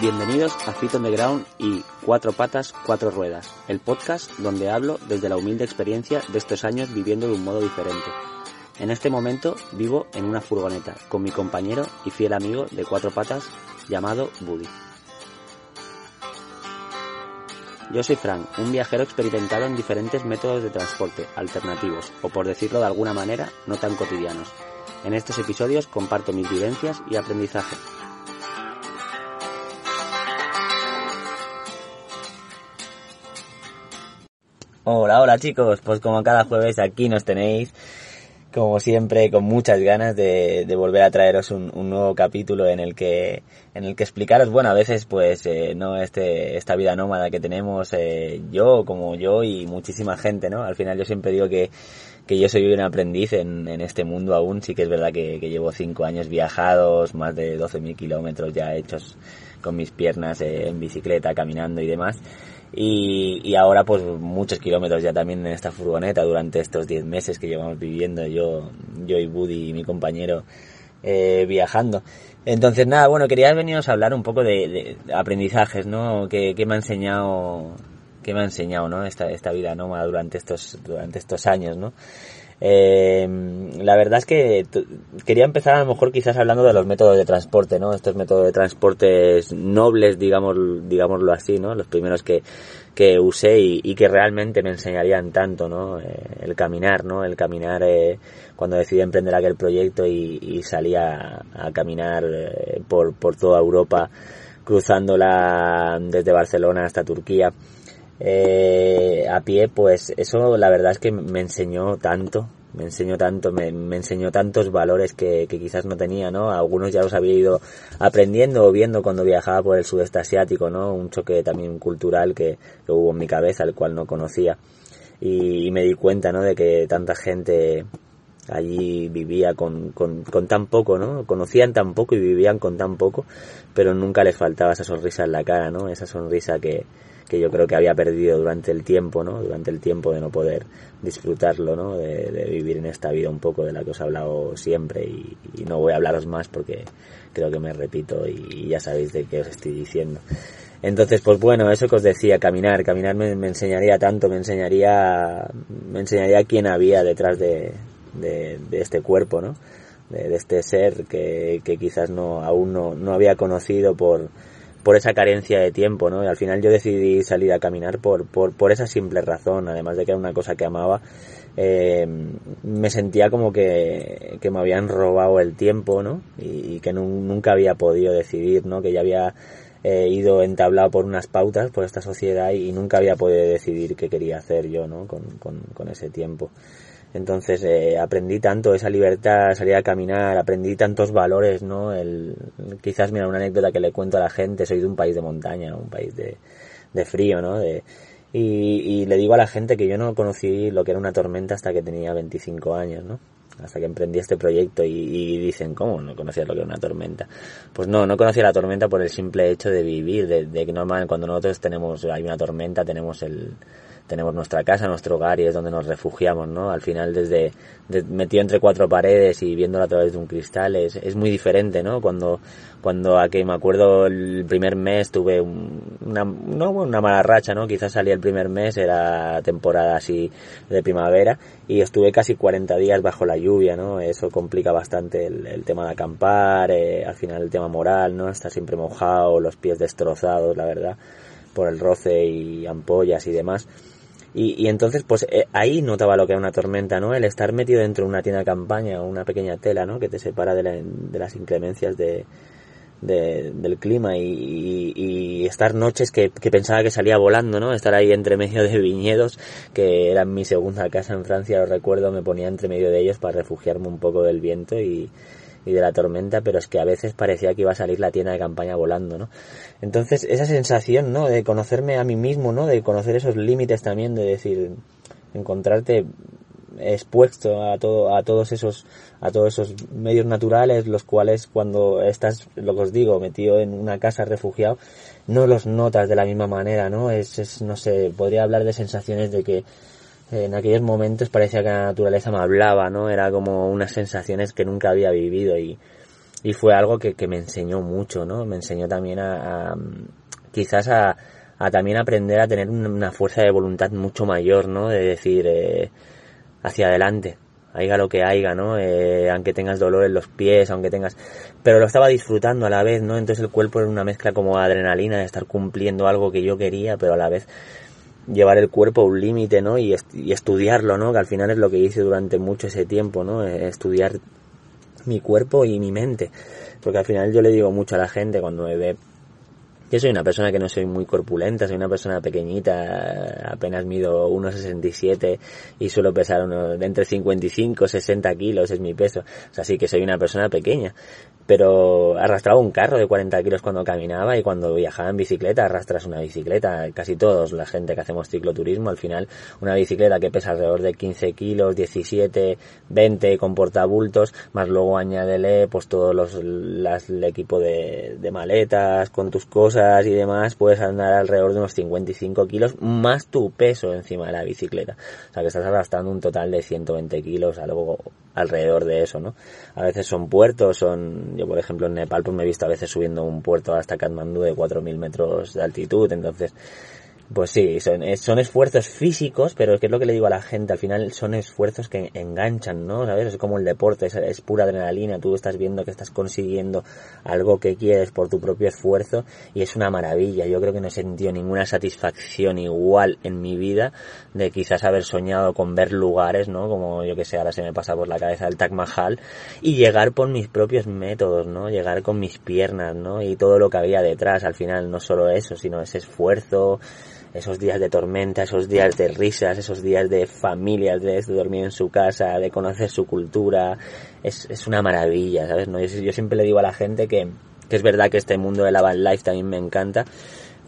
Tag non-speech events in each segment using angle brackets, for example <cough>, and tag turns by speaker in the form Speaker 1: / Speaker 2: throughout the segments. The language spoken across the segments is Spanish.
Speaker 1: Bienvenidos a Fit on the Ground y Cuatro Patas, Cuatro Ruedas, el podcast donde hablo desde la humilde experiencia de estos años viviendo de un modo diferente. En este momento vivo en una furgoneta con mi compañero y fiel amigo de cuatro patas llamado Buddy. Yo soy Frank, un viajero experimentado en diferentes métodos de transporte alternativos, o por decirlo de alguna manera, no tan cotidianos. En estos episodios comparto mis vivencias y aprendizaje. Hola, hola chicos, pues como cada jueves aquí nos tenéis, como siempre, con muchas ganas de, volver a traeros un, nuevo capítulo en el que en el que explicaros, bueno, a veces pues eh, no este esta vida nómada que tenemos eh, yo como yo y muchísima gente, ¿no? Al final yo siempre digo que, que yo soy un aprendiz en, en este mundo aún, sí que es verdad que, que llevo cinco años viajados, más de 12.000 kilómetros ya hechos con mis piernas eh, en bicicleta, caminando y demás y, y ahora pues muchos kilómetros ya también en esta furgoneta durante estos 10 meses que llevamos viviendo yo, yo y Buddy y mi compañero eh, viajando. Entonces nada, bueno, quería veniros a hablar un poco de, aprendizajes, ¿no? Que, que, me ha enseñado, que me ha enseñado, ¿no? Esta, esta vida nómada durante estos, durante estos años, ¿no? Eh, la verdad es que quería empezar a lo mejor quizás hablando de los métodos de transporte, ¿no? Estos métodos de transporte nobles, digamos, digámoslo así, ¿no? Los primeros que, que usé y, y que realmente me enseñarían tanto, ¿no? Eh, el caminar, ¿no? El caminar eh, cuando decidí emprender aquel proyecto y, y salí a, a caminar eh, por, por toda Europa, cruzándola desde Barcelona hasta Turquía eh, a pie, pues eso la verdad es que me enseñó tanto, me enseñó tanto, me, enseñó tantos valores que, que, quizás no tenía, ¿no? Algunos ya los había ido aprendiendo o viendo cuando viajaba por el sudeste asiático, ¿no? Un choque también cultural que, que hubo en mi cabeza, el cual no conocía. Y, y, me di cuenta, ¿no? De que tanta gente allí vivía con, con, con tan poco, ¿no? Conocían tan poco y vivían con tan poco, pero nunca les faltaba esa sonrisa en la cara, ¿no? Esa sonrisa que, que yo creo que había perdido durante el tiempo, ¿no? Durante el tiempo de no poder disfrutarlo, ¿no? De, vivir en esta vida un poco de la que os he hablado siempre y, no voy a hablaros más porque creo que me repito y, ya sabéis de qué os estoy diciendo. Entonces, pues bueno, eso que os decía, caminar, caminar me, enseñaría tanto, me enseñaría, me enseñaría quién había detrás de, este cuerpo, ¿no? De, de, este ser que, que quizás no, aún no, no había conocido por, por esa carencia de tiempo, ¿no? Y al final yo decidí salir a caminar por, por, por esa simple razón, además de que era una cosa que amaba, eh, me sentía como que, que, me habían robado el tiempo, ¿no? Y, que nunca había podido decidir, ¿no? Que ya había eh, ido entablado por unas pautas por esta sociedad y, y nunca había podido decidir qué quería hacer yo, ¿no? Con, con, con ese tiempo. Entonces eh, aprendí tanto esa libertad, salir a caminar, aprendí tantos valores, ¿no? El, quizás, mira, una anécdota que le cuento a la gente, soy de un país de montaña, un país de, de frío, ¿no? De, y, le digo a la gente que yo no conocí lo que era una tormenta hasta que tenía 25 años, ¿no? Hasta que emprendí este proyecto y, dicen, ¿cómo no conocías lo que era una tormenta? Pues no, no conocía la tormenta por el simple hecho de vivir, de, de que normal cuando nosotros tenemos, hay una tormenta, tenemos el, tenemos nuestra casa, nuestro hogar y es donde nos refugiamos, ¿no? Al final desde de, metido entre cuatro paredes y viéndolo a través de un cristal es, es muy diferente, ¿no? Cuando cuando aquí me acuerdo el primer mes tuve una no una mala racha, ¿no? Quizás salía el primer mes era temporada así de primavera y estuve casi 40 días bajo la lluvia, ¿no? Eso complica bastante el, el tema de acampar, eh, al final el tema moral, ¿no? Estar siempre mojado, los pies destrozados, la verdad, por el roce y ampollas y demás. Y, y, entonces, pues eh, ahí notaba lo que era una tormenta, ¿no? El estar metido dentro de una tienda de campaña o una pequeña tela, ¿no? Que te separa de, la, de las inclemencias de, de, del clima y, y, y estar noches que, que, pensaba que salía volando, ¿no? Estar ahí entre medio de viñedos, que era mi segunda casa en Francia, lo recuerdo, me ponía entre medio de ellos para refugiarme un poco del viento y, y de la tormenta, pero es que a veces parecía que iba a salir la tienda de campaña volando, ¿no? Entonces, esa sensación, ¿no? De conocerme a mí mismo, ¿no? De conocer esos límites también, de decir, encontrarte expuesto a todo a todos esos a todos esos medios naturales los cuales cuando estás lo que os digo metido en una casa refugiado no los notas de la misma manera no es, es no sé podría hablar de sensaciones de que en aquellos momentos parecía que la naturaleza me hablaba no era como unas sensaciones que nunca había vivido y, y fue algo que, que me enseñó mucho no me enseñó también a, quizás a a también aprender a tener una fuerza de voluntad mucho mayor, ¿no? De decir, eh, hacia adelante, haiga lo que haiga, ¿no? Eh, aunque tengas dolor en los pies, aunque tengas... Pero lo estaba disfrutando a la vez, ¿no? Entonces el cuerpo era una mezcla como adrenalina de estar cumpliendo algo que yo quería, pero a la vez llevar el cuerpo a un límite, ¿no? Y, y, estudiarlo, ¿no? Que al final es lo que hice durante mucho ese tiempo, ¿no? Eh, estudiar mi cuerpo y mi mente. Porque al final yo le digo mucho a la gente cuando me ve yo soy una persona que no soy muy corpulenta, soy una persona pequeñita, apenas mido 1,67 y suelo pesar unos, entre 55 y 60 kilos es mi peso. O sea, sí que soy una persona pequeña pero arrastraba un carro de 40 kilos cuando caminaba y cuando viajaba en bicicleta arrastras una bicicleta. Casi todos, la gente que hacemos cicloturismo, al final una bicicleta que pesa alrededor de 15 kilos, 17, 20 con portabultos, más luego añádele pues todos los, las, el equipo de maletas con tus cosas y demás, puedes andar alrededor de unos 55 kilos más tu peso encima de la bicicleta. O sea que estás arrastrando un total de 120 kilos, algo alrededor de eso, ¿no? A veces son puertos, son, yo por ejemplo en Nepal pues me he visto a veces subiendo un puerto hasta Kathmandu de 4.000 metros de altitud, entonces pues sí, son, son esfuerzos físicos, pero ¿qué es lo que le digo a la gente? Al final son esfuerzos que enganchan, ¿no? ¿Sabes? Es como el deporte, es, es, pura adrenalina, tú estás viendo que estás consiguiendo algo que quieres por tu propio esfuerzo y es una maravilla. Yo creo que no he sentido ninguna satisfacción igual en mi vida de quizás haber soñado con ver lugares, ¿no? Como yo que sé, ahora se me pasa por la cabeza el Taj Mahal y llegar por mis propios métodos, ¿no? Llegar con mis piernas, ¿no? Y todo lo que había detrás, al final, no solo eso, sino ese esfuerzo, esos días de tormenta, esos días de risas, esos días de familias, de, dormir en su casa, de conocer su cultura, es, es una maravilla, ¿sabes? ¿No? Yo, yo, siempre le digo a la gente que, que es verdad que este mundo de la van life también me encanta,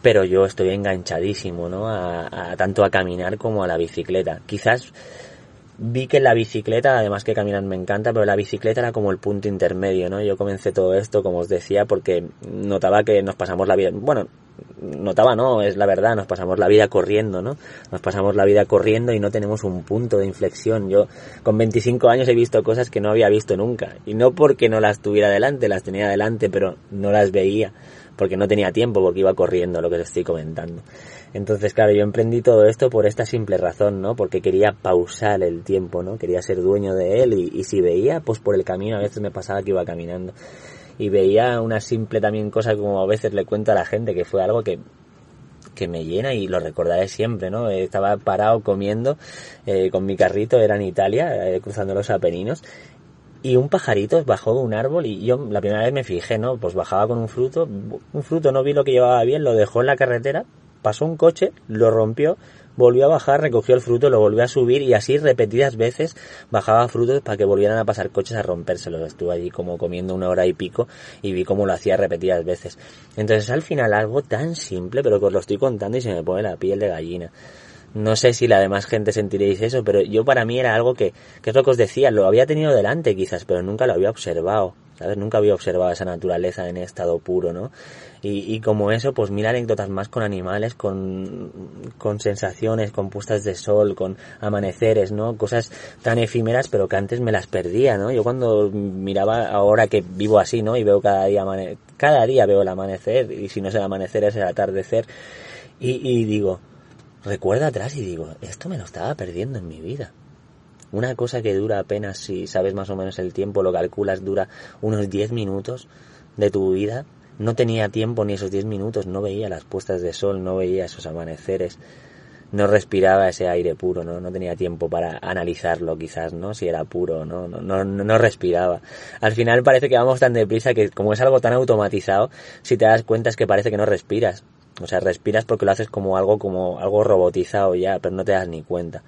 Speaker 1: pero yo estoy enganchadísimo, ¿no? A, a, tanto a caminar como a la bicicleta. Quizás vi que la bicicleta, además que caminar me encanta, pero la bicicleta era como el punto intermedio, ¿no? Yo comencé todo esto, como os decía, porque notaba que nos pasamos la vida, bueno, notaba, no, es la verdad, nos pasamos la vida corriendo, ¿no? Nos pasamos la vida corriendo y no tenemos un punto de inflexión. Yo con 25 años he visto cosas que no había visto nunca. Y no porque no las tuviera delante, las tenía delante, pero no las veía. Porque no tenía tiempo, porque iba corriendo, lo que os estoy comentando. Entonces, claro, yo emprendí todo esto por esta simple razón, ¿no? Porque quería pausar el tiempo, ¿no? Quería ser dueño de él y, si veía, pues por el camino a veces me pasaba que iba caminando y veía una simple también cosa como a veces le cuento a la gente que fue algo que que me llena y lo recordaré siempre, ¿no? Estaba parado comiendo eh, con mi carrito, era en Italia, eh, cruzando los Apeninos, y un pajarito bajó de un árbol y yo la primera vez me fijé, ¿no? Pues bajaba con un fruto, un fruto no vi lo que llevaba bien, lo dejó en la carretera, pasó un coche, lo rompió, volvió a bajar, recogió el fruto, lo volvió a subir y así repetidas veces bajaba frutos para que volvieran a pasar coches a rompérselos. Estuve allí como comiendo una hora y pico y vi cómo lo hacía repetidas veces. Entonces al final algo tan simple, pero que os lo estoy contando y se me pone la piel de gallina. No sé si la demás gente sentiréis eso, pero yo para mí era algo que, que es lo que os decía, lo había tenido delante quizás, pero nunca lo había observado. Nunca había observado esa naturaleza en estado puro, ¿no? Y, y como eso, pues mil anécdotas más con animales, con, con sensaciones, con puestas de sol, con amaneceres, ¿no? Cosas tan efímeras, pero que antes me las perdía, ¿no? Yo cuando miraba, ahora que vivo así, ¿no? Y veo cada día, cada día veo el amanecer, y si no es el amanecer es el atardecer, y, y digo, recuerdo atrás y digo, esto me lo estaba perdiendo en mi vida. Una cosa que dura apenas, si sabes más o menos el tiempo, lo calculas, dura unos 10 minutos de tu vida. No tenía tiempo ni esos 10 minutos, no veía las puestas de sol, no veía esos amaneceres, no respiraba ese aire puro, ¿no? No tenía tiempo para analizarlo quizás, ¿no? Si era puro, ¿no? No, no, no respiraba. Al final parece que vamos tan deprisa que como es algo tan automatizado, si te das cuenta es que parece que no respiras. O sea, respiras porque lo haces como algo, como algo robotizado ya, pero no te das ni cuenta.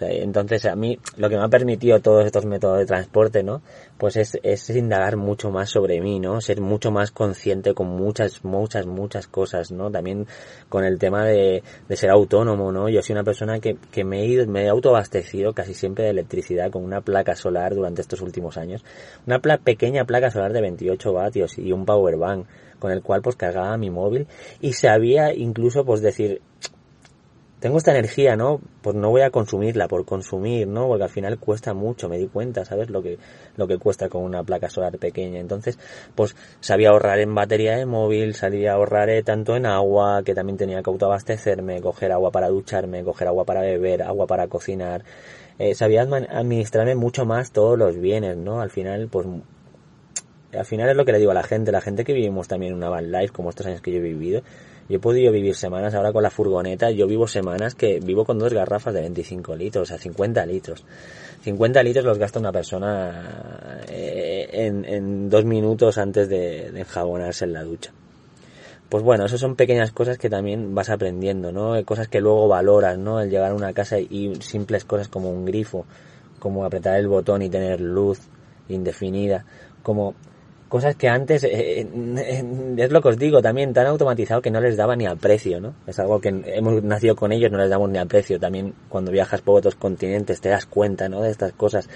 Speaker 1: Entonces a mí lo que me ha permitido todos estos métodos de transporte, ¿no? Pues es, es indagar mucho más sobre mí, ¿no? Ser mucho más consciente con muchas, muchas, muchas cosas, ¿no? También con el tema de, de ser autónomo, ¿no? Yo soy una persona que, que me he ido, me he autoabastecido casi siempre de electricidad con una placa solar durante estos últimos años. Una pequeña placa solar de 28 vatios y un power bank con el cual pues cargaba mi móvil y sabía incluso pues decir tengo esta energía, ¿no? Pues no voy a consumirla por consumir, ¿no? Porque al final cuesta mucho, me di cuenta, ¿sabes? Lo que, lo que cuesta con una placa solar pequeña. Entonces, pues sabía ahorrar en batería de móvil, sabía ahorrar eh, tanto en agua, que también tenía que autoabastecerme, coger agua para ducharme, coger agua para beber, agua para cocinar. Eh, sabía administrarme mucho más todos los bienes, ¿no? Al final, pues al final es lo que le digo a la gente, la gente que vivimos también una van life como estos años que yo he vivido, yo he podido vivir semanas ahora con la furgoneta, yo vivo semanas que vivo con dos garrafas de 25 litros, o sea, 50 litros. 50 litros los gasta una persona eh, en, dos minutos antes de, enjabonarse en la ducha. Pues bueno, eso son pequeñas cosas que también vas aprendiendo, ¿no? Cosas que luego valoras, ¿no? El llegar a una casa y simples cosas como un grifo, como apretar el botón y tener luz indefinida, como cosas que antes, eh, eh, es lo que os digo también, tan automatizado que no les daba ni aprecio, ¿no? Es algo que hemos nacido con ellos, no les damos ni aprecio. También cuando viajas por otros continentes te das cuenta, ¿no? De estas cosas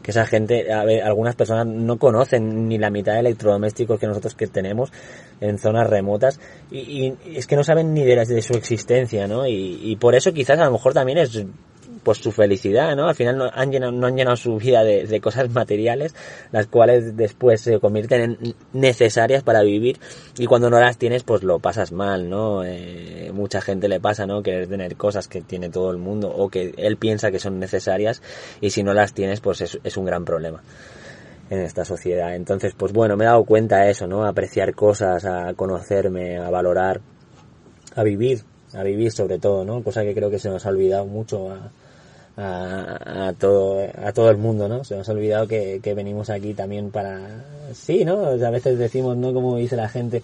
Speaker 1: que esa gente, a ver, algunas personas no conocen ni la mitad de electrodomésticos que nosotros que tenemos en zonas remotas y, es que no saben ni de, de su existencia, ¿no? Y, y por eso quizás a lo mejor también es pues su felicidad, ¿no? Al final no han llenado, no han llenado su vida de, cosas materiales, las cuales después se convierten en necesarias para vivir y cuando no las tienes pues lo pasas mal, ¿no? Eh, mucha gente le pasa, ¿no? Que tener cosas que tiene todo el mundo o que él piensa que son necesarias y si no las tienes pues es, es un gran problema en esta sociedad. Entonces, pues bueno, me he dado cuenta de eso, ¿no? Apreciar cosas, a conocerme, a valorar, a vivir, a vivir sobre todo, ¿no? Cosa que creo que se nos ha olvidado mucho a, a, todo, a todo el mundo, ¿no? Se nos ha olvidado que, venimos aquí también para, sí, ¿no? a veces decimos, ¿no? Como dice la gente,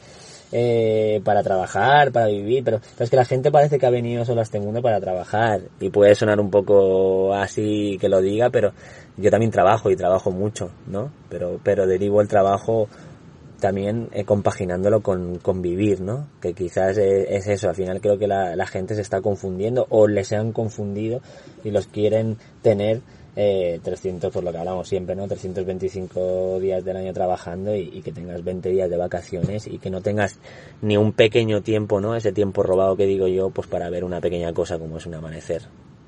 Speaker 1: eh, para trabajar, para vivir, pero, es que la gente parece que ha venido solo a este mundo para trabajar y puede sonar un poco así que lo diga, pero yo también trabajo y trabajo mucho, ¿no? Pero, pero derivo el trabajo también eh, compaginándolo con, con, vivir, ¿no? Que quizás es, eso, al final creo que la, la, gente se está confundiendo o les han confundido y los quieren tener eh, 300, por lo que hablamos siempre, ¿no? 325 días del año trabajando y, y, que tengas 20 días de vacaciones y que no tengas ni un pequeño tiempo, ¿no? Ese tiempo robado que digo yo, pues para ver una pequeña cosa como es un amanecer,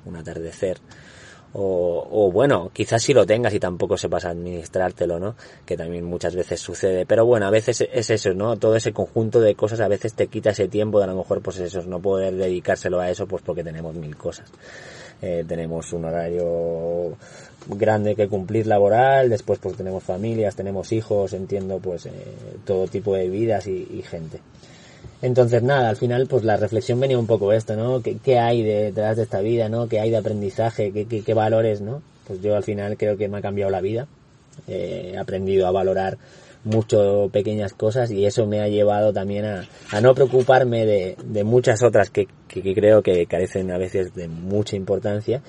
Speaker 1: un atardecer o, o, bueno, quizás si lo tengas y tampoco sepas administrártelo, ¿no? Que también muchas veces sucede. Pero bueno, a veces es eso, ¿no? Todo ese conjunto de cosas a veces te quita ese tiempo de a lo mejor pues eso, no poder dedicárselo a eso pues porque tenemos mil cosas. Eh, tenemos un horario grande que cumplir laboral, después pues tenemos familias, tenemos hijos, entiendo pues eh, todo tipo de vidas y, y gente. Entonces, nada, al final, pues la reflexión venía un poco esto, ¿no? ¿Qué, hay detrás de esta vida, ¿no? ¿Qué hay de aprendizaje? ¿Qué, qué, valores, ¿no? Pues yo al final creo que me ha cambiado la vida. Eh, he aprendido a valorar mucho pequeñas cosas y eso me ha llevado también a, a no preocuparme de, de muchas otras que, que, que, creo que carecen a veces de mucha importancia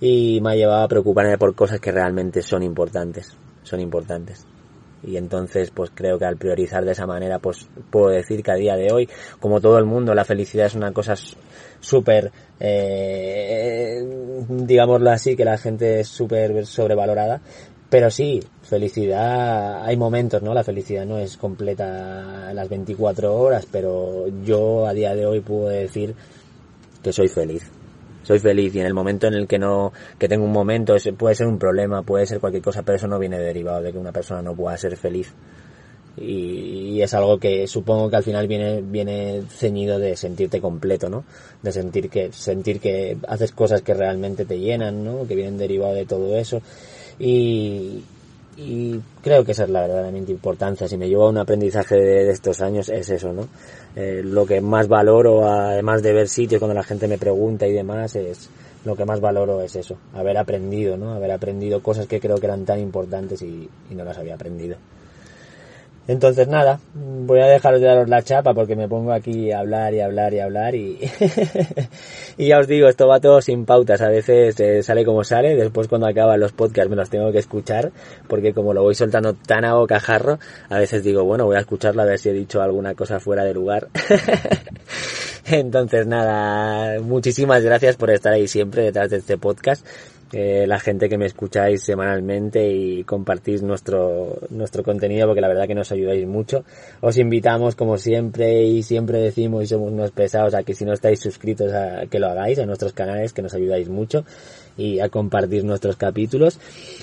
Speaker 1: y me ha llevado a preocuparme por cosas que realmente son importantes, son importantes y entonces pues creo que al priorizar de esa manera pues puedo decir que a día de hoy como todo el mundo la felicidad es una cosa súper eh, digámoslo así que la gente es súper sobrevalorada. Pero sí felicidad hay momentos no la felicidad no es completa las 24 horas pero yo a día de hoy puedo decir que soy feliz soy feliz y en el momento en el que no, que tengo un momento, puede ser un problema, puede ser cualquier cosa, pero eso no viene derivado de que una persona no pueda ser feliz. Y, es algo que supongo que al final viene, viene ceñido de sentirte completo, ¿no? De sentir que, sentir que haces cosas que realmente te llenan, ¿no? Que vienen derivado de todo eso. Y, y creo que esa es la verdaderamente importancia. Si me llevo a un aprendizaje de, estos años es eso, ¿no? Eh, lo que más valoro, además de ver sitios cuando la gente me pregunta y demás, es lo que más valoro es eso, haber aprendido, ¿no? Haber aprendido cosas que creo que eran tan importantes y, no las había aprendido. Entonces nada, voy a dejaros de daros la chapa porque me pongo aquí a hablar y hablar y hablar y, <laughs> y ya os digo, esto va todo sin pautas, a veces eh, sale como sale, después cuando acaban los podcasts me los tengo que escuchar porque como lo voy soltando tan a bocajarro, a veces digo, bueno, voy a escucharlo a ver si he dicho alguna cosa fuera de lugar. <laughs> Entonces nada, muchísimas gracias por estar ahí siempre detrás de este podcast la gente que me escucháis semanalmente y compartís nuestro, nuestro contenido porque la verdad que nos ayudáis mucho. Os invitamos como siempre y siempre decimos y somos unos pesados a que si no estáis suscritos a que lo hagáis a nuestros canales que nos ayudáis mucho y a compartir nuestros capítulos.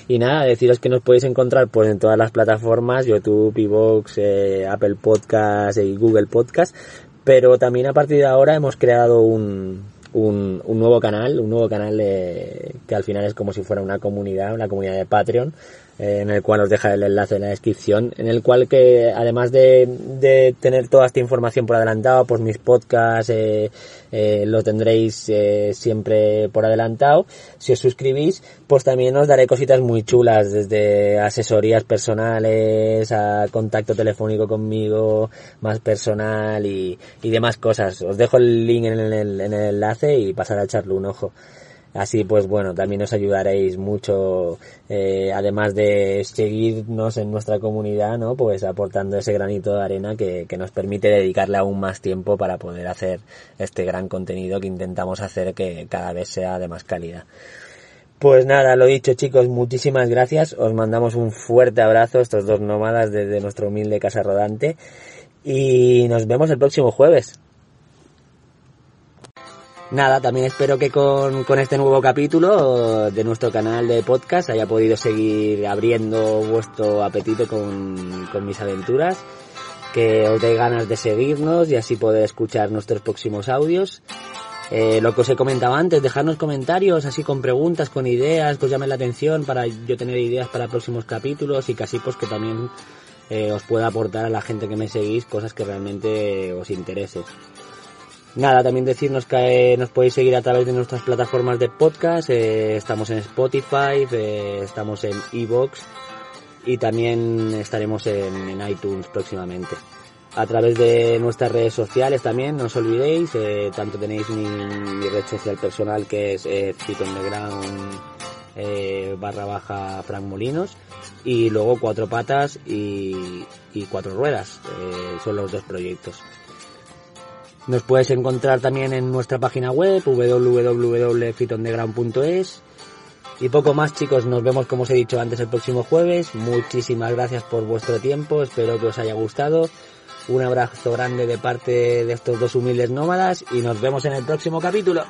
Speaker 1: Y nada, deciros que nos podéis encontrar pues en todas las plataformas, YouTube, Evox, eh, Apple Podcast y Google Podcast. Pero también a partir de ahora hemos creado un, un, un nuevo canal, un nuevo canal que al final es como si fuera una comunidad, una comunidad de Patreon, en el cual os deja el enlace en la descripción, en el cual que además de, de tener toda esta información por adelantado, pues mis podcasts eh, eh, lo tendréis eh, siempre por adelantado. Si os suscribís, pues también os daré cositas muy chulas, desde asesorías personales a contacto telefónico conmigo, más personal y, y demás cosas. Os dejo el link en el, en el enlace y pasar a echarle un ojo. Así pues bueno, también os ayudaréis mucho, eh, además de seguirnos en nuestra comunidad, ¿no? Pues aportando ese granito de arena que, que nos permite dedicarle aún más tiempo para poder hacer este gran contenido que intentamos hacer que cada vez sea de más calidad. Pues nada, lo dicho chicos, muchísimas gracias. Os mandamos un fuerte abrazo, estos dos nómadas desde nuestro humilde casa rodante. Y nos vemos el próximo jueves. Nada, también espero que con, con, este nuevo capítulo de nuestro canal de podcast haya podido seguir abriendo vuestro apetito con, con mis aventuras, que os dé ganas de seguirnos y así poder escuchar nuestros próximos audios. Eh, lo que os he comentado antes, dejarnos comentarios así con preguntas, con ideas que os llamen la atención para yo tener ideas para próximos capítulos y casi pues que también eh, os pueda aportar a la gente que me seguís cosas que realmente os interese. Nada, también decirnos que eh, nos podéis seguir a través de nuestras plataformas de podcast. Eh, estamos en Spotify, eh, estamos en Evox y también estaremos en, iTunes próximamente. A través de nuestras redes sociales también, no os olvidéis, tanto tenéis mi, red social personal que es eh, eh, barra baja Frank Molinos y luego Cuatro Patas y, Cuatro Ruedas, son los dos proyectos. Nos puedes encontrar también en nuestra página web www.fitondeground.es y poco más chicos, nos vemos como os he dicho antes el próximo jueves. Muchísimas gracias por vuestro tiempo, espero que os haya gustado. Un abrazo grande de parte de estos dos humildes nómadas y nos vemos en el próximo capítulo.